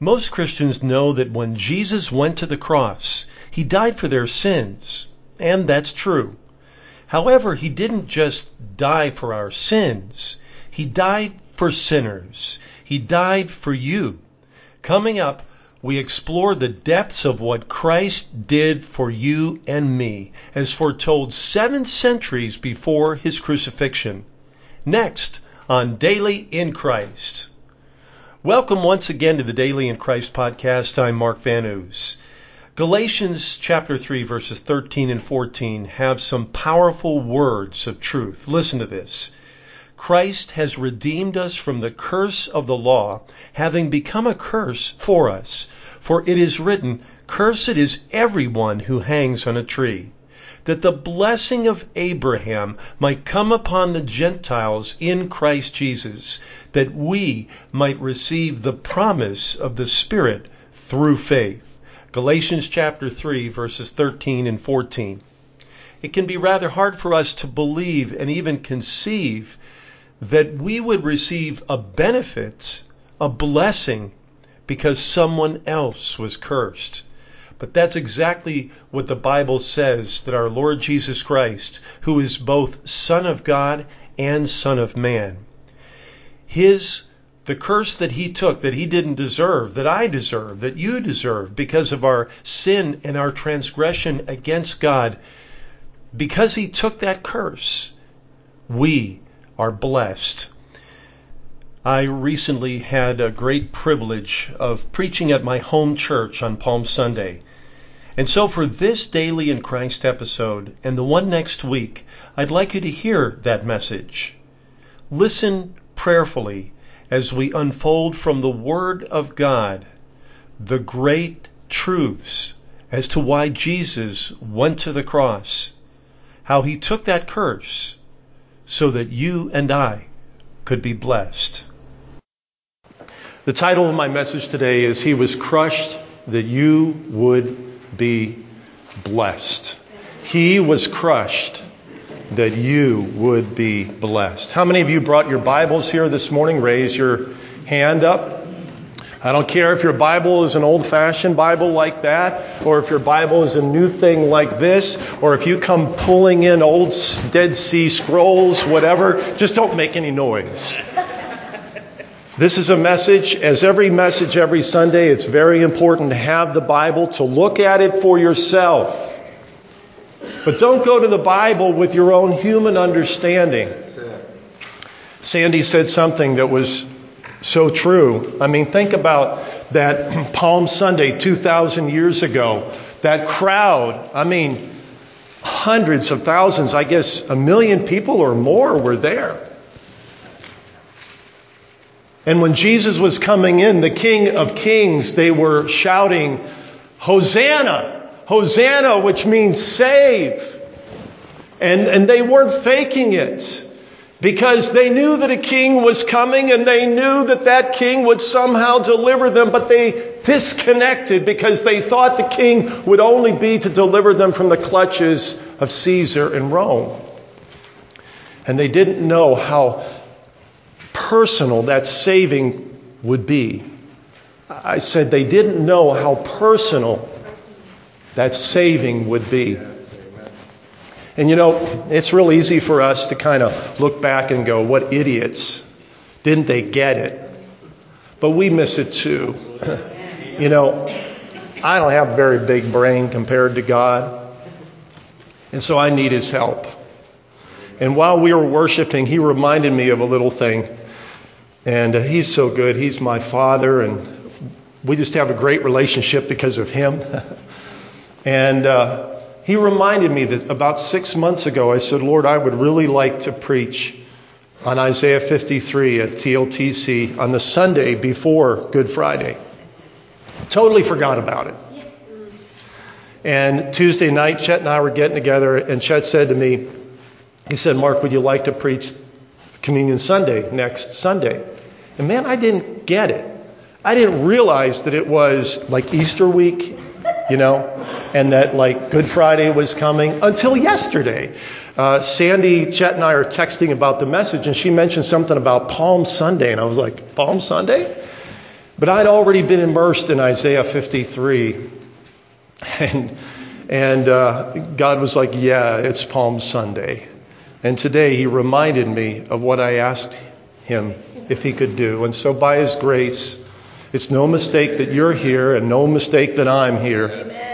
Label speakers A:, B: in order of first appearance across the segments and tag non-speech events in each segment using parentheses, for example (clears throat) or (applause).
A: Most Christians know that when Jesus went to the cross, he died for their sins, and that's true. However, he didn't just die for our sins, he died for sinners. He died for you. Coming up, we explore the depths of what Christ did for you and me, as foretold seven centuries before his crucifixion. Next, on Daily in Christ. Welcome once again to the Daily in Christ podcast. I'm Mark Van Oos. Galatians chapter 3 verses 13 and 14 have some powerful words of truth. Listen to this. Christ has redeemed us from the curse of the law, having become a curse for us. For it is written, Cursed is everyone who hangs on a tree that the blessing of Abraham might come upon the Gentiles in Christ Jesus, that we might receive the promise of the Spirit through faith. Galatians chapter 3 verses 13 and 14. It can be rather hard for us to believe and even conceive that we would receive a benefit, a blessing, because someone else was cursed. But that's exactly what the Bible says that our Lord Jesus Christ, who is both Son of God and Son of Man, his the curse that he took that he didn't deserve, that I deserve, that you deserve because of our sin and our transgression against God, because he took that curse, we are blessed. I recently had a great privilege of preaching at my home church on Palm Sunday. And so for this Daily in Christ episode and the one next week, I'd like you to hear that message. Listen prayerfully as we unfold from the Word of God the great truths as to why Jesus went to the cross, how he took that curse so that you and I could be blessed. The title of my message today is He Was Crushed That You Would be blessed. He was crushed that you would be blessed. How many of you brought your Bibles here this morning? Raise your hand up. I don't care if your Bible is an old fashioned Bible like that, or if your Bible is a new thing like this, or if you come pulling in old Dead Sea Scrolls, whatever, just don't make any noise. This is a message, as every message every Sunday, it's very important to have the Bible, to look at it for yourself. But don't go to the Bible with your own human understanding. Sandy said something that was so true. I mean, think about that Palm Sunday 2,000 years ago. That crowd, I mean, hundreds of thousands, I guess a million people or more were there. And when Jesus was coming in, the King of Kings, they were shouting, Hosanna! Hosanna, which means save. And, and they weren't faking it because they knew that a king was coming and they knew that that king would somehow deliver them, but they disconnected because they thought the king would only be to deliver them from the clutches of Caesar in Rome. And they didn't know how personal that saving would be. I said they didn't know how personal that saving would be. And you know, it's real easy for us to kind of look back and go, what idiots. Didn't they get it? But we miss it too. (laughs) you know, I don't have a very big brain compared to God. And so I need his help. And while we were worshiping, he reminded me of a little thing. And uh, he's so good. He's my father, and we just have a great relationship because of him. (laughs) and uh, he reminded me that about six months ago, I said, Lord, I would really like to preach on Isaiah 53 at TLTC on the Sunday before Good Friday. Totally forgot about it. And Tuesday night, Chet and I were getting together, and Chet said to me, he said, Mark, would you like to preach Communion Sunday next Sunday? And man, I didn't get it. I didn't realize that it was like Easter week, you know, and that like Good Friday was coming until yesterday. Uh, Sandy, Chet, and I are texting about the message, and she mentioned something about Palm Sunday, and I was like, Palm Sunday?
B: But I'd already been immersed in Isaiah 53. (laughs) And, and uh, God was like, Yeah, it's Palm Sunday. And today he reminded me of what I asked him if he could do. And so, by his grace, it's no mistake that you're here and no mistake that I'm here. Amen.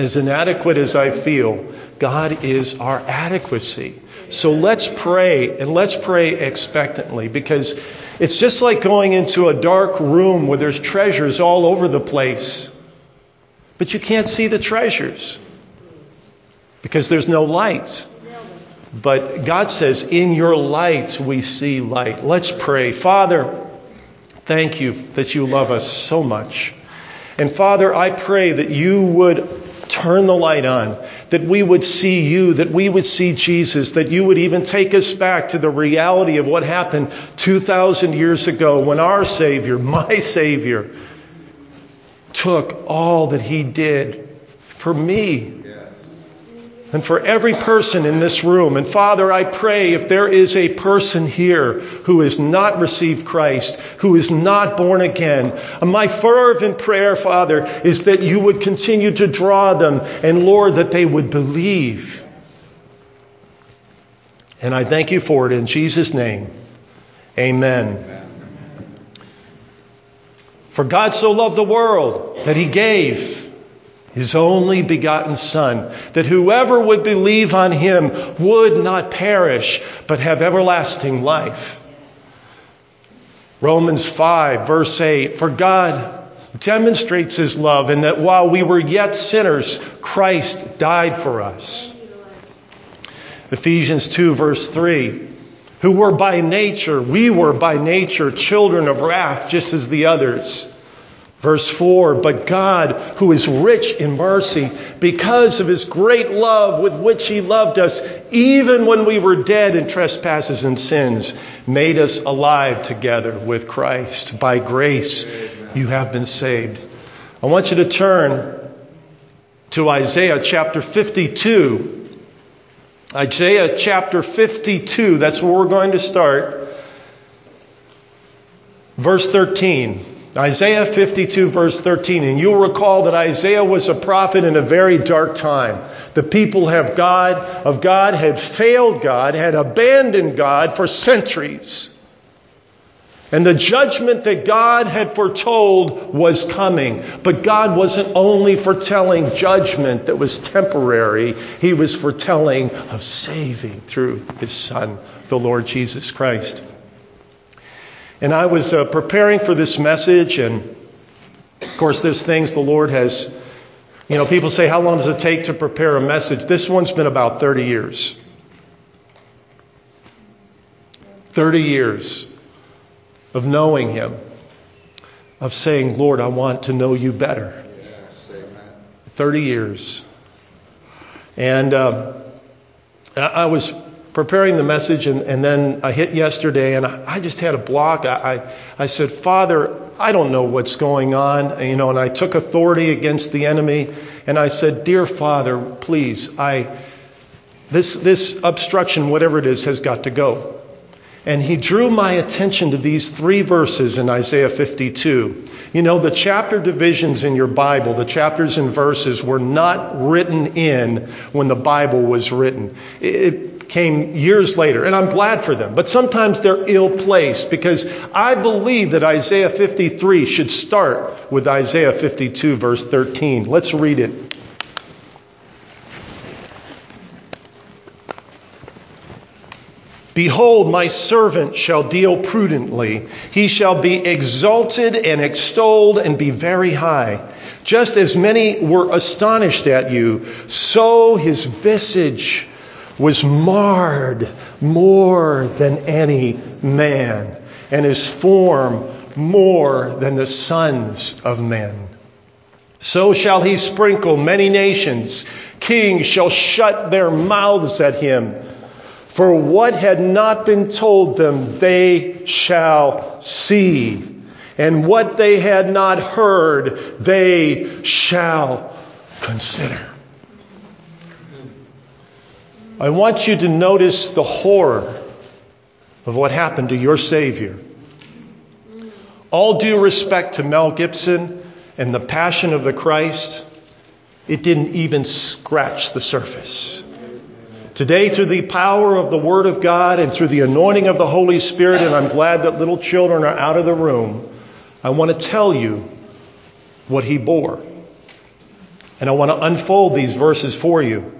B: As inadequate as I feel, God is our adequacy. So let's pray and let's pray expectantly because it's just like going into a dark room where there's treasures all over the place but you can't see the treasures because there's no light. But God says, In your light we see light. Let's pray. Father, thank you that you love us so much. And Father, I pray that you would turn the light on, that we would see you, that we would see Jesus, that you would even take us back to the reality of what happened 2,000 years ago when our Savior, (laughs) my Savior, took all that he did for me and for every person in this room. And Father, I pray if there is a person here who has not received Christ, who is not born again, my fervent prayer, Father, is that you would continue to draw them and Lord, that they would believe. And I thank you for it in Jesus' name. Amen. For God so loved the world that he gave his only begotten Son, that whoever would believe on him would not perish, but have everlasting life. Romans 5, verse 8 For God demonstrates his love in that while we were yet sinners, Christ died for us. Ephesians 2, verse 3 who were by nature, we were by nature children of wrath, just as the others. Verse 4 But God, who is rich in mercy, because of his great love with which he loved us, even when we were dead in trespasses and sins, made us alive together with Christ. By grace, you have been saved. I want you to turn to Isaiah chapter 52. Isaiah chapter 52, that's where we're going to start. Verse 13. Isaiah 52, verse 13. And you'll recall that Isaiah was a prophet in a very dark time. The people have God, of God had failed God, had abandoned God for centuries. And the judgment that God had foretold was coming. But God wasn't only foretelling judgment that was temporary, He was foretelling of saving through His Son, the Lord Jesus Christ. And I was uh, preparing for this message, and of course, there's things the Lord has, you know, people say, How long does it take to prepare a message? This one's been about 30 years. 30 years of knowing Him, of saying, Lord, I want to know you better. 30 years. And uh, I was preparing the message, and, and then I hit yesterday, and I, I just had a block. I, I, I said, Father, I don't know what's going on, you know, and I took authority against the enemy, and I said, Dear Father, please, I, this, this obstruction, whatever it is, has got to go. And he drew my attention to these three verses in Isaiah 52. You know, the chapter divisions in your Bible, the chapters and verses, were not written in when the Bible was written. It came years later, and I'm glad for them. But sometimes they're ill placed because I believe that Isaiah 53 should start with Isaiah 52, verse 13. Let's read it. Behold, my servant shall deal prudently. He shall be exalted and extolled and be very high. Just as many were astonished at you, so his visage was marred more than any man, and his form more than the sons of men. So shall he sprinkle many nations. Kings shall shut their mouths at him. For what had not been told them, they shall see. And what they had not heard, they shall consider. I want you to notice the horror of what happened to your Savior. all due respect to Mel Gibson and the Passion of the Christ, it didn't even scratch the surface. Today, through the power of the Word of God and through the anointing of the Holy Spirit, and I'm glad that little children are out of the room, I want to tell you what He bore. And I want to unfold these verses for you.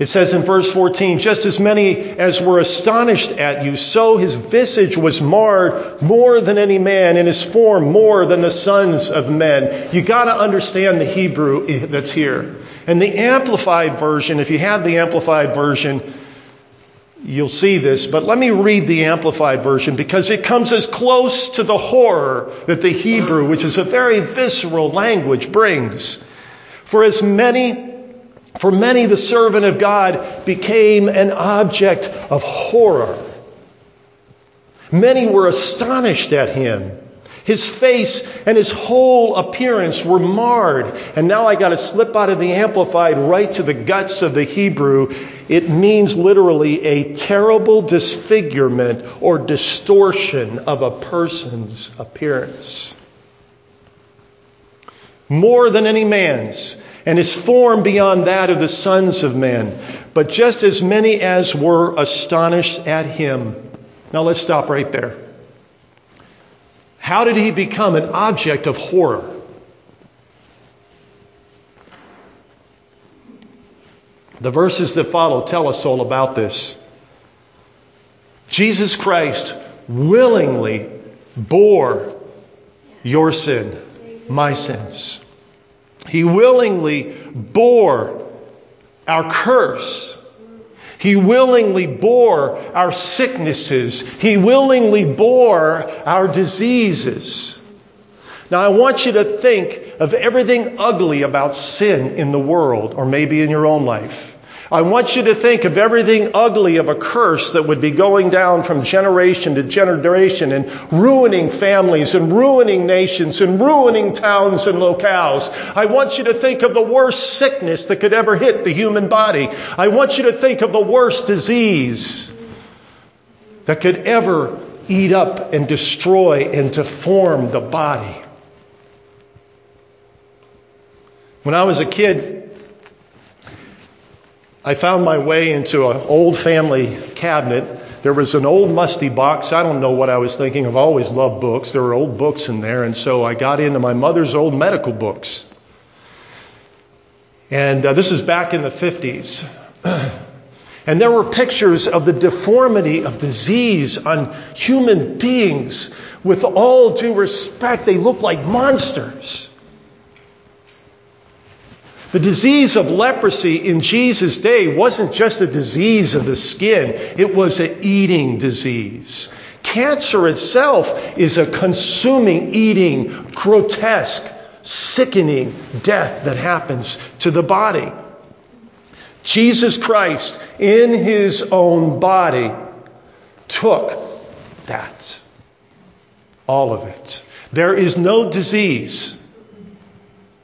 B: It says in verse 14, just as many as were astonished at you, so his visage was marred more than any man, and his form more than the sons of men. You got to understand the Hebrew that's here. And the Amplified Version, if you have the Amplified Version, you'll see this, but let me read the Amplified Version because it comes as close to the horror that the Hebrew, which is a very visceral language, brings. For as many for many, the servant of God became an object of horror. Many were astonished at him. His face and his whole appearance were marred. And now I got to slip out of the Amplified right to the guts of the Hebrew. It means literally a terrible disfigurement or distortion of a person's appearance. More than any man's and his form beyond that of the sons of men. But just as many as were astonished at him. Now let's stop right there. How did he become an object of horror? The verses that follow tell us all about this. Jesus Christ willingly bore your sin, my sins. He willingly bore our curse. He willingly bore our sicknesses. He willingly bore our diseases. Now, I want you to think of everything ugly about sin in the world, or maybe in your own life. I want you to think of everything ugly of a curse that would be going down from generation to generation and ruining families and ruining nations and ruining towns and locales. I want you to think of the worst sickness that could ever hit the human body. I want you to think of the worst disease that could ever eat up and destroy and deform the body. When I was a kid, I found my way into an old family cabinet. There was an old musty box. I don't know what I was thinking. I've always loved books. There were old books in there. And so I got into my mother's old medical books. And uh, this is back in the 50s. (clears throat) and there were pictures of the deformity of disease on human beings. With all due respect, they look like monsters. The disease of leprosy in Jesus' day wasn't just a disease of the skin, it was an eating disease. Cancer itself is a consuming, eating, grotesque, sickening death that happens to the body. Jesus Christ, in his own body, took that. All of it. There is no disease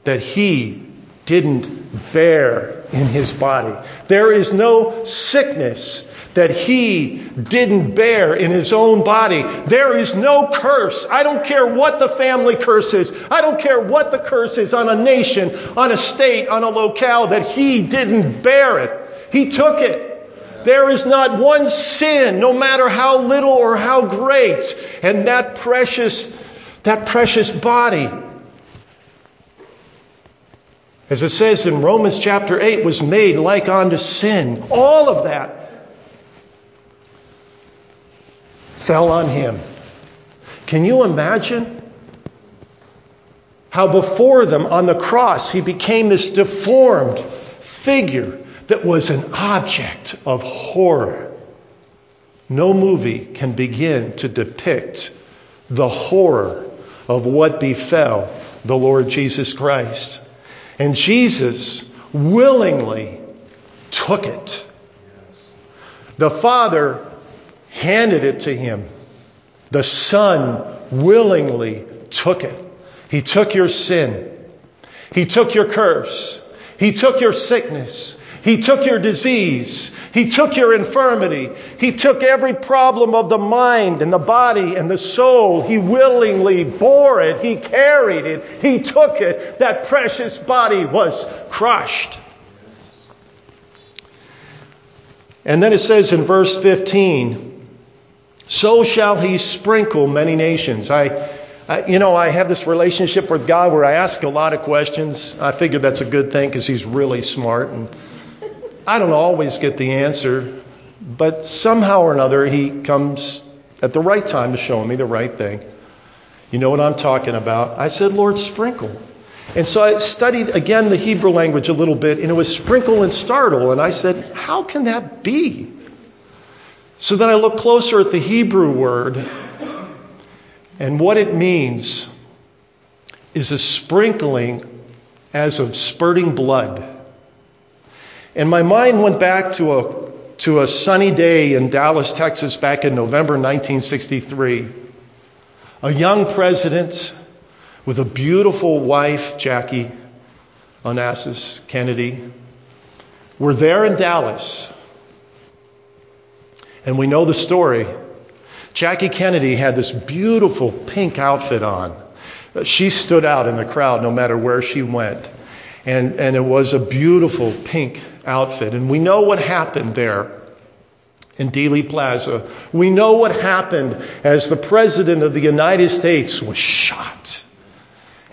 B: that he didn't bear in his body. There is no sickness that he didn't bear in his own body. There is no curse. I don't care what the family curse is. I don't care what the curse is on a nation, on a state, on a locale that he didn't bear it. He took it. There is not one sin, no matter how little or how great, and that precious, that precious body as it says in Romans chapter 8, was made like unto sin. All of that fell on him. Can you imagine how before them on the cross he became this deformed figure that was an object of horror? No movie can begin to depict the horror of what befell the Lord Jesus Christ. And Jesus willingly took it. The Father handed it to him. The Son willingly took it. He took your sin. He took your curse. He took your sickness. He took your disease. He took your infirmity. He took every problem of the mind and the body and the soul. He willingly bore it. He carried it. He took it. That precious body was crushed. And then it says in verse 15, so shall he sprinkle many nations. I, I, you know, I have this relationship with God where I ask a lot of questions. I figure that's a good thing because He's really smart. And I don't always get the answer, but somehow or another, He comes at the right time to show me the right thing. You know what I'm talking about. I said, Lord, sprinkle. And so I studied again the Hebrew language a little bit, and it was sprinkle and startle. And I said, How can that be? So then I looked closer at the Hebrew word, and what it means is a sprinkling as of spurting blood. And my mind went back to a, to a sunny day in Dallas, Texas, back in November 1963. A young president with a beautiful wife, Jackie Onassis Kennedy, were there in Dallas. And we know the story. Jackie Kennedy had this beautiful pink outfit on. She stood out in the crowd no matter where she went. And, and it was a beautiful pink outfit. And we know what happened there in Dealey Plaza. We know what happened as the President of the United States was shot.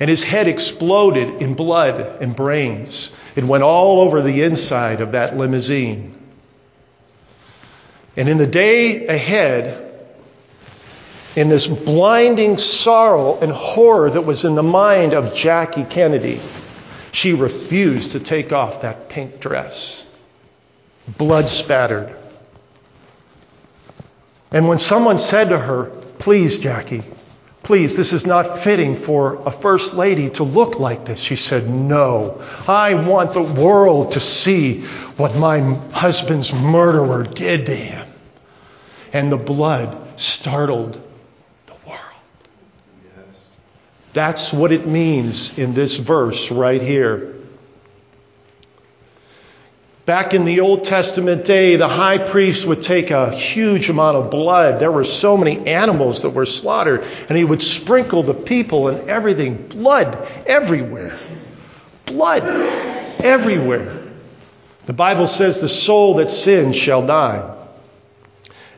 B: And his head exploded in blood and brains. It went all over the inside of that limousine. And in the day ahead, in this blinding sorrow and horror that was in the mind of Jackie Kennedy, she refused to take off that pink dress, blood spattered. And when someone said to her, Please, Jackie, please, this is not fitting for a first lady to look like this, she said, No, I want the world to see what my husband's murderer did to him. And the blood startled That's what it means in this verse right here. Back in the Old Testament day, the high priest would take a huge amount of blood. There were so many animals that were slaughtered, and he would sprinkle the people and everything. Blood everywhere. Blood everywhere. The Bible says the soul that sins shall die.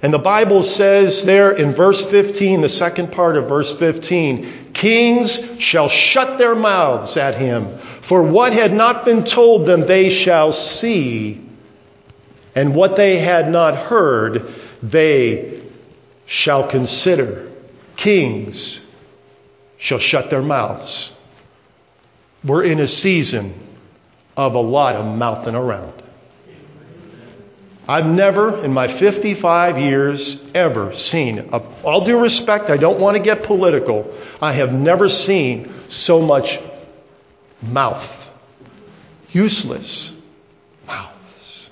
B: And the Bible says there in verse 15, the second part of verse 15, kings shall shut their mouths at him, for what had not been told them they shall see, and what they had not heard they shall consider. Kings shall shut their mouths. We're in a season of a lot of mouthing around. I've never, in my 55 years, ever seen, all due respect, I don't want to get political, I have never seen so much mouth. Useless mouths.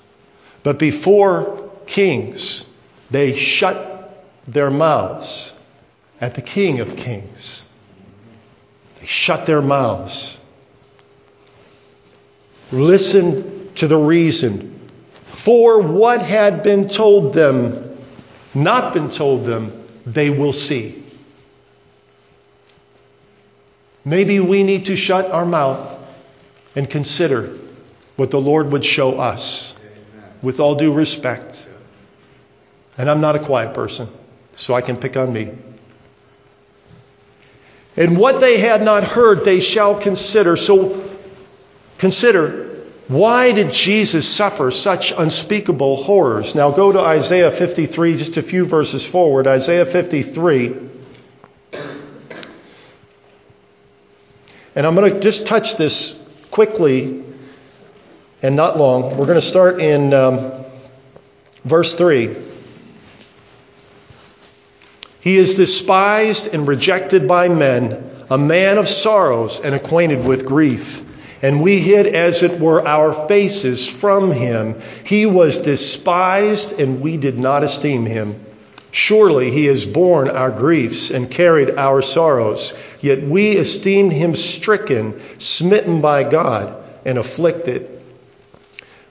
B: But before kings, they shut their mouths at the King of Kings. They shut their mouths. Listen to the reason for what had been told them, not been told them, they will see. Maybe we need to shut our mouth and consider what the Lord would show us with all due respect. And I'm not a quiet person, so I can pick on me. And what they had not heard, they shall consider. So consider why did Jesus suffer such unspeakable horrors? Now go to Isaiah 53, just a few verses forward. Isaiah 53. And I'm going to just touch this quickly and not long. We're going to start in um, verse 3. He is despised and rejected by men, a man of sorrows and acquainted with grief and we hid, as it were, our faces from him. He was despised, and we did not esteem him. Surely he has borne our griefs and carried our sorrows, yet we esteemed him stricken, smitten by God, and afflicted.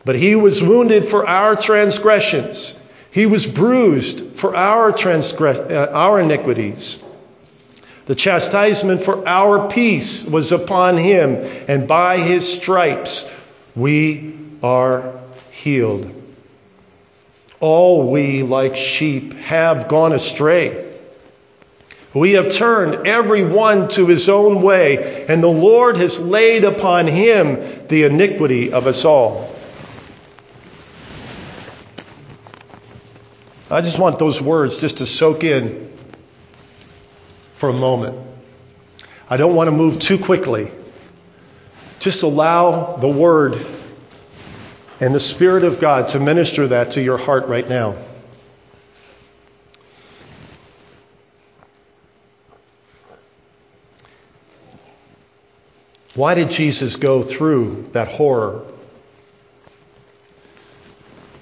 B: But he was wounded for our transgressions. He was bruised for our, transgress- uh, our iniquities. The chastisement for our peace was upon him, and by his stripes we are healed. All we, like sheep, have gone astray. We have turned every one to his own way, and the Lord has laid upon him the iniquity of us all. I just want those words just to soak in for a moment. I don't want to move too quickly. Just allow the Word and the Spirit of God to minister that to your heart right now. Why did Jesus go through that horror?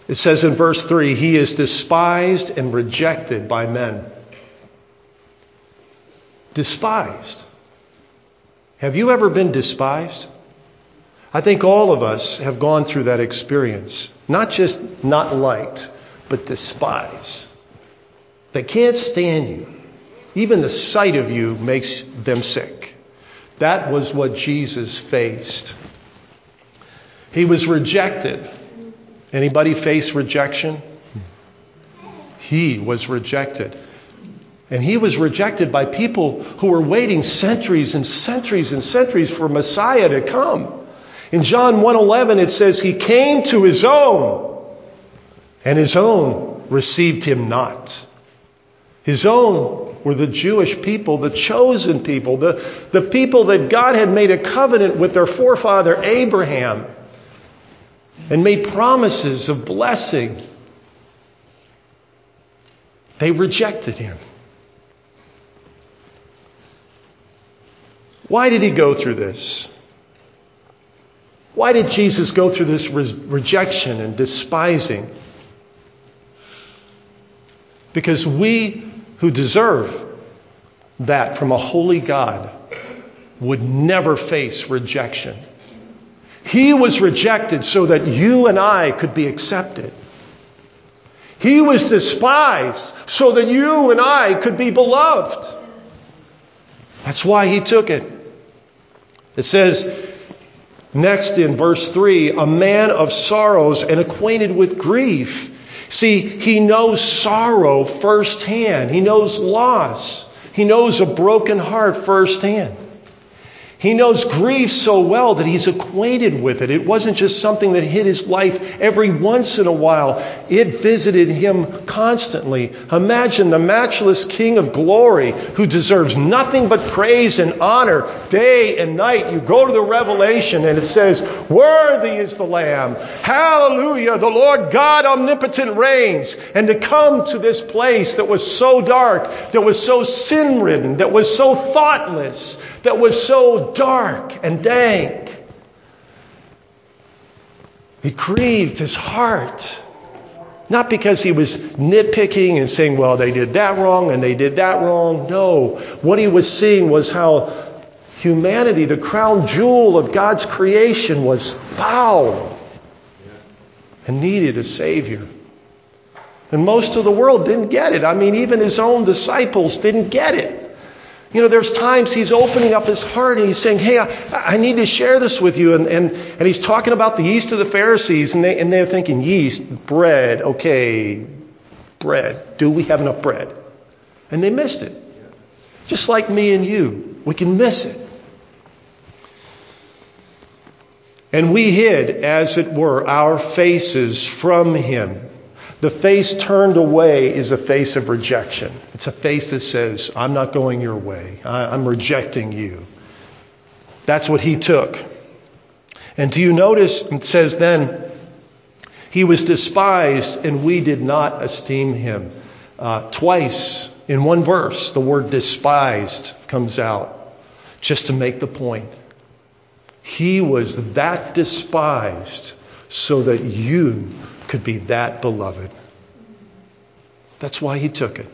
B: It says in verse 3 He is despised and rejected by men despised. Have you ever been despised? I think all of us have gone through that experience. Not just not liked, but despised. They can't stand you. Even the sight of you makes them sick. That was what Jesus faced. He was rejected. Anybody face rejection? He was rejected. And he was rejected by people who were waiting centuries and centuries and centuries for Messiah to come. In John 1:11 it says he came to his own and his own received him not. His own were the Jewish people, the chosen people, the, the people that God had made a covenant with their forefather Abraham and made promises of blessing. They rejected him. Why did he go through this? Why did Jesus go through this re- rejection and despising? Because we who deserve that from a holy God would never face rejection. He was rejected so that you and I could be accepted. He was despised so that you and I could be beloved. That's why he took it. It says next in verse 3 a man of sorrows and acquainted with grief. See, he knows sorrow firsthand, he knows loss, he knows a broken heart firsthand. He knows grief so well that he's acquainted with it. It wasn't just something that hit his life every once in a while, it visited him constantly. Imagine the matchless King of glory who deserves nothing but praise and honor day and night. You go to the Revelation and it says, Worthy is the Lamb. Hallelujah. The Lord God omnipotent reigns. And to come to this place that was so dark, that was so sin ridden, that was so thoughtless, that was so dark and dank. It grieved his heart. Not because he was nitpicking and saying, well, they did that wrong and they did that wrong. No. What he was seeing was how humanity, the crown jewel of God's creation, was foul and needed a Savior. And most of the world didn't get it. I mean, even his own disciples didn't get it. You know, there's times he's opening up his heart and he's saying, Hey, I, I need to share this with you. And, and, and he's talking about the yeast of the Pharisees, and, they, and they're thinking, Yeast, bread, okay, bread. Do we have enough bread? And they missed it. Just like me and you, we can miss it. And we hid, as it were, our faces from him. The face turned away is a face of rejection. It's a face that says, I'm not going your way. I'm rejecting you. That's what he took. And do you notice it says then, he was despised and we did not esteem him. Uh, twice in one verse, the word despised comes out just to make the point. He was that despised so that you could be that beloved. That's why he took it.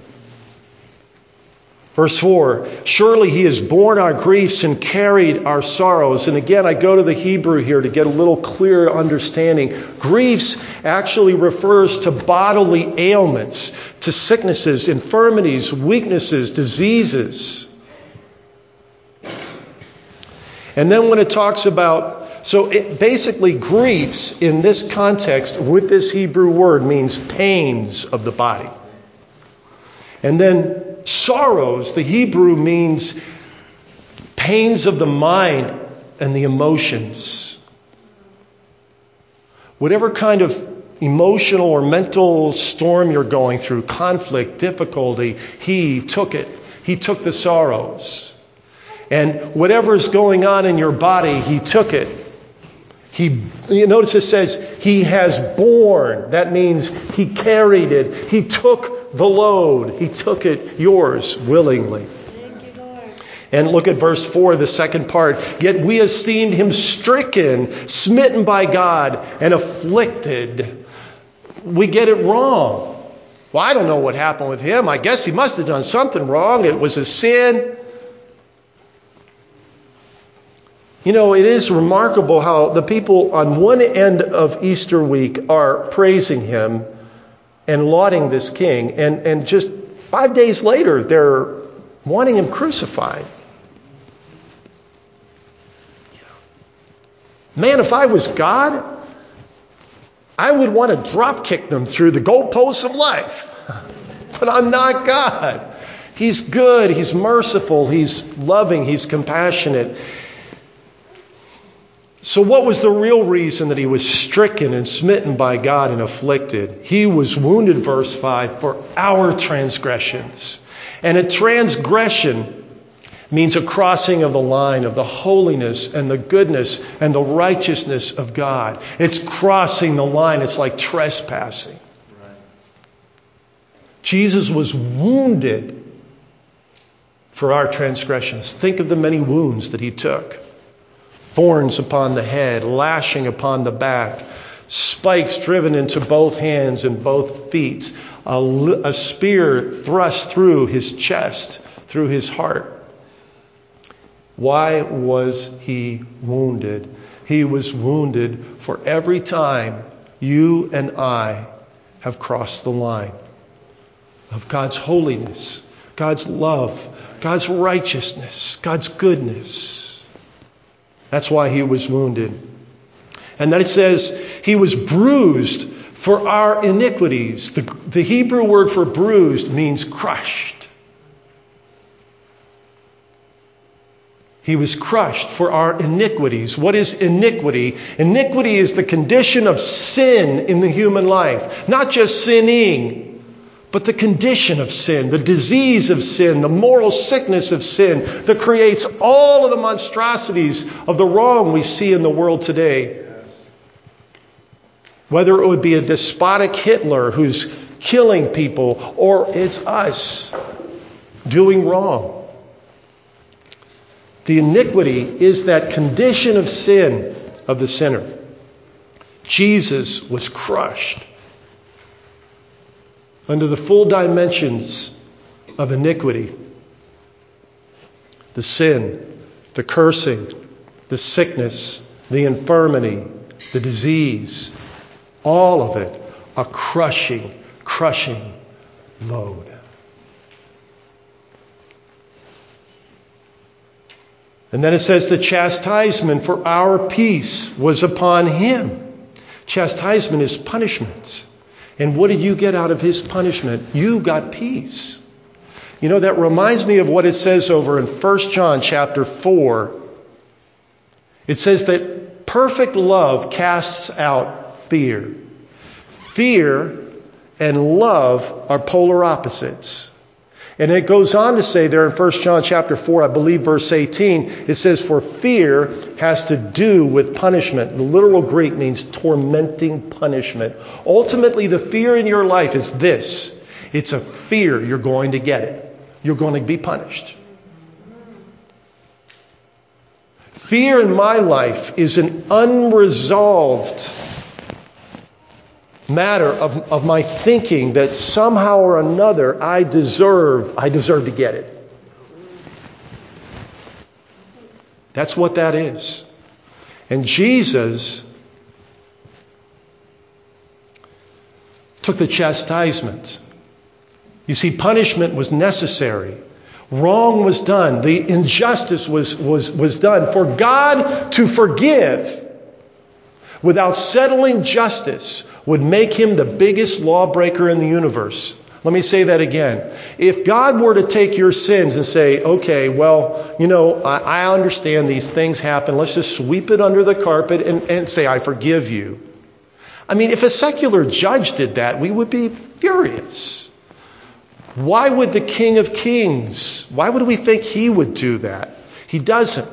B: Verse 4 Surely he has borne our griefs and carried our sorrows. And again, I go to the Hebrew here to get a little clearer understanding. Griefs actually refers to bodily ailments, to sicknesses, infirmities, weaknesses, diseases. And then when it talks about, so it basically griefs in this context with this Hebrew word means pains of the body. And then sorrows, the Hebrew means pains of the mind and the emotions. Whatever kind of emotional or mental storm you're going through, conflict, difficulty, he took it. He took the sorrows. And whatever's going on in your body, he took it. He, you notice it says, he has borne. That means he carried it. He took the load. He took it yours willingly. And look at verse 4, the second part. Yet we esteemed him stricken, smitten by God, and afflicted. We get it wrong. Well, I don't know what happened with him. I guess he must have done something wrong. It was a sin. You know, it is remarkable how the people on one end of Easter week are praising him and lauding this king. And, and just five days later, they're wanting him crucified. Man, if I was God, I would want to drop kick them through the goalposts of life. (laughs) But I'm not God. He's good, He's merciful, He's loving, He's compassionate. So, what was the real reason that he was stricken and smitten by God and afflicted? He was wounded, verse 5, for our transgressions. And a transgression means a crossing of the line of the holiness and the goodness and the righteousness of God. It's crossing the line, it's like trespassing. Jesus was wounded for our transgressions. Think of the many wounds that he took thorns upon the head, lashing upon the back, spikes driven into both hands and both feet, a, a spear thrust through his chest, through his heart. Why was he wounded? He was wounded for every time you and I have crossed the line of God's holiness, God's love, God's righteousness, God's goodness. That's why he was wounded. And then it says, he was bruised for our iniquities. The, the Hebrew word for bruised means crushed. He was crushed for our iniquities. What is iniquity? Iniquity is the condition of sin in the human life, not just sinning, but the condition of sin, the disease of sin, the moral sickness of sin that creates all of the monstrosities of the wrong we see in the world today. Whether it would be a despotic Hitler who's killing people, or it's us doing wrong. The iniquity is that condition of sin of the sinner. Jesus was crushed under the full dimensions of iniquity the sin, the cursing, the sickness, the infirmity, the disease, all of it a crushing, crushing load. And then it says the chastisement for our peace was upon him. Chastisement is punishment. And what did you get out of his punishment? You got peace. You know, that reminds me of what it says over in 1 John chapter 4. It says that perfect love casts out fear. Fear and love are polar opposites. And it goes on to say there in 1 John chapter 4, I believe verse 18, it says, For fear has to do with punishment. The literal Greek means tormenting punishment. Ultimately, the fear in your life is this it's a fear you're going to get it, you're going to be punished. Fear in my life is an unresolved matter of, of my thinking that somehow or another I deserve, I deserve to get it. That's what that is. And Jesus took the chastisement. You see, punishment was necessary. Wrong was done. The injustice was, was, was done. For God to forgive without settling justice would make him the biggest lawbreaker in the universe. Let me say that again. If God were to take your sins and say, okay, well, you know, I, I understand these things happen. Let's just sweep it under the carpet and, and say, I forgive you. I mean, if a secular judge did that, we would be furious. Why would the King of Kings, why would we think he would do that? He doesn't.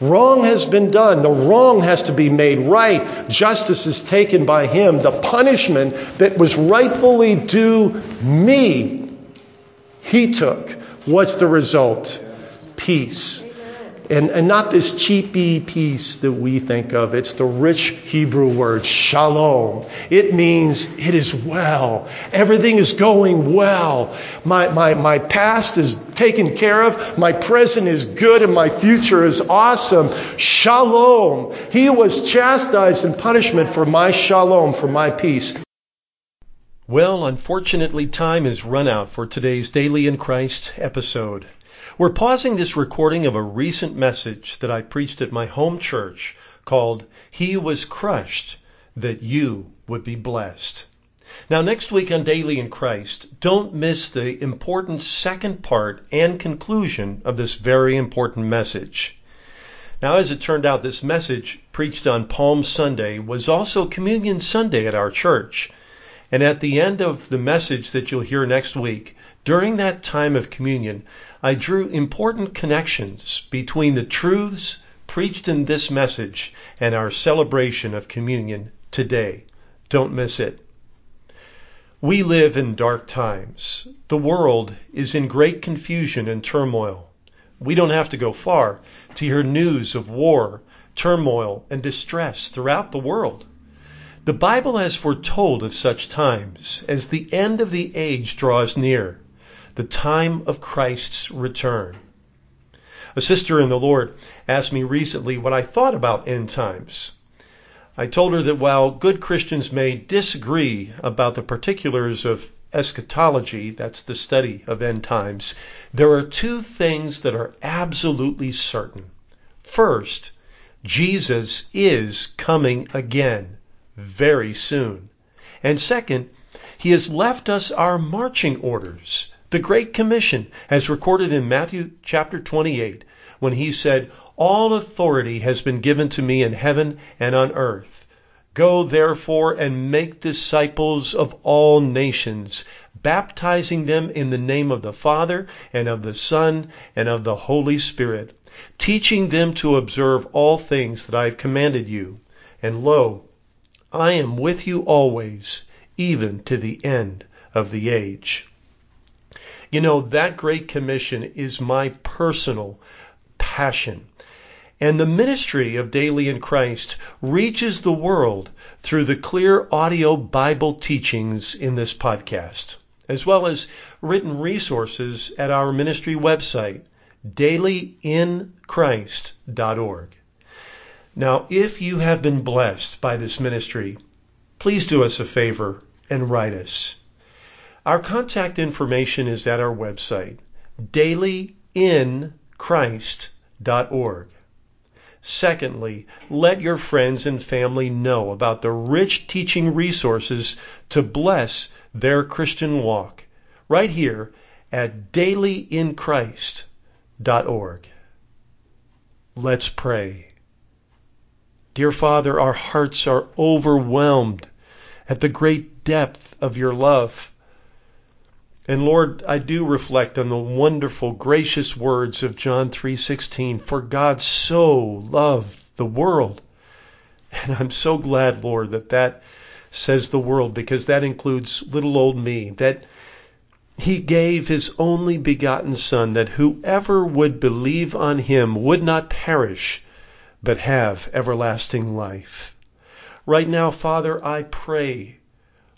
B: Wrong has been done. The wrong has to be made right. Justice is taken by him. The punishment that was rightfully due me, he took. What's the result? Peace. And, and not this cheapy peace that we think of. It's the rich Hebrew word, shalom. It means it is well. Everything is going well. My, my, my past is taken care of. My present is good and my future is awesome. Shalom. He was chastised in punishment for my shalom, for my peace.
A: Well, unfortunately, time is run out for today's Daily in Christ episode. We're pausing this recording of a recent message that I preached at my home church called He Was Crushed That You Would Be Blessed. Now, next week on Daily in Christ, don't miss the important second part and conclusion of this very important message. Now, as it turned out, this message preached on Palm Sunday was also Communion Sunday at our church. And at the end of the message that you'll hear next week, during that time of communion, I drew important connections between the truths preached in this message and our celebration of communion today. Don't miss it. We live in dark times. The world is in great confusion and turmoil. We don't have to go far to hear news of war, turmoil, and distress throughout the world. The Bible has foretold of such times as the end of the age draws near the time of Christ's return. A sister in the Lord asked me recently what I thought about end times. I told her that while good Christians may disagree about the particulars of eschatology, that's the study of end times, there are two things that are absolutely certain. First, Jesus is coming again very soon. And second, he has left us our marching orders the Great Commission, as recorded in Matthew chapter 28, when he said, All authority has been given to me in heaven and on earth. Go therefore and make disciples of all nations, baptizing them in the name of the Father and of the Son and of the Holy Spirit, teaching them to observe all things that I have commanded you. And lo, I am with you always, even to the end of the age. You know, that Great Commission is my personal passion. And the ministry of Daily in Christ reaches the world through the clear audio Bible teachings in this podcast, as well as written resources at our ministry website, dailyinchrist.org. Now, if you have been blessed by this ministry, please do us a favor and write us. Our contact information is at our website, dailyinchrist.org. Secondly, let your friends and family know about the rich teaching resources to bless their Christian walk right here at dailyinchrist.org. Let's pray. Dear Father, our hearts are overwhelmed at the great depth of your love. And Lord, I do reflect on the wonderful, gracious words of John 3:16, for God so loved the world. And I'm so glad, Lord, that that says the world because that includes little old me, that he gave his only begotten son that whoever would believe on him would not perish, but have everlasting life. Right now, Father, I pray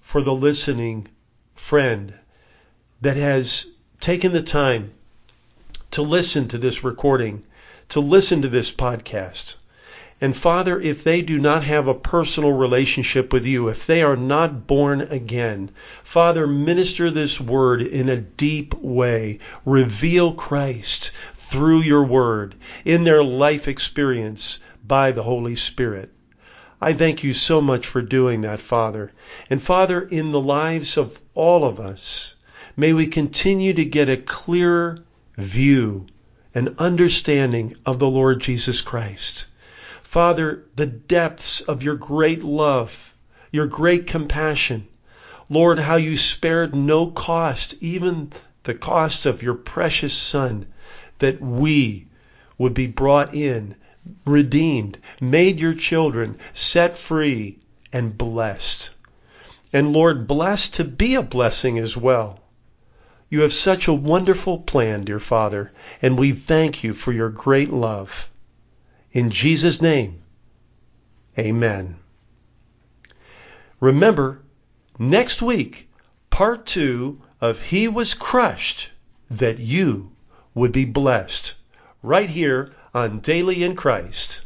A: for the listening friend that has taken the time to listen to this recording to listen to this podcast. And Father, if they do not have a personal relationship with you, if they are not born again, Father, minister this word in a deep way. Reveal Christ through your word in their life experience by the Holy Spirit. I thank you so much for doing that, Father. And Father, in the lives of all of us, may we continue to get a clearer view and understanding of the Lord Jesus Christ. Father, the depths of your great love, your great compassion. Lord, how you spared no cost, even the cost of your precious Son, that we would be brought in, redeemed, made your children, set free, and blessed. And Lord, blessed to be a blessing as well. You have such a wonderful plan, dear Father, and we thank you for your great love. In Jesus' name, amen. Remember, next week, part two of He Was Crushed that you would be blessed, right here on Daily in Christ.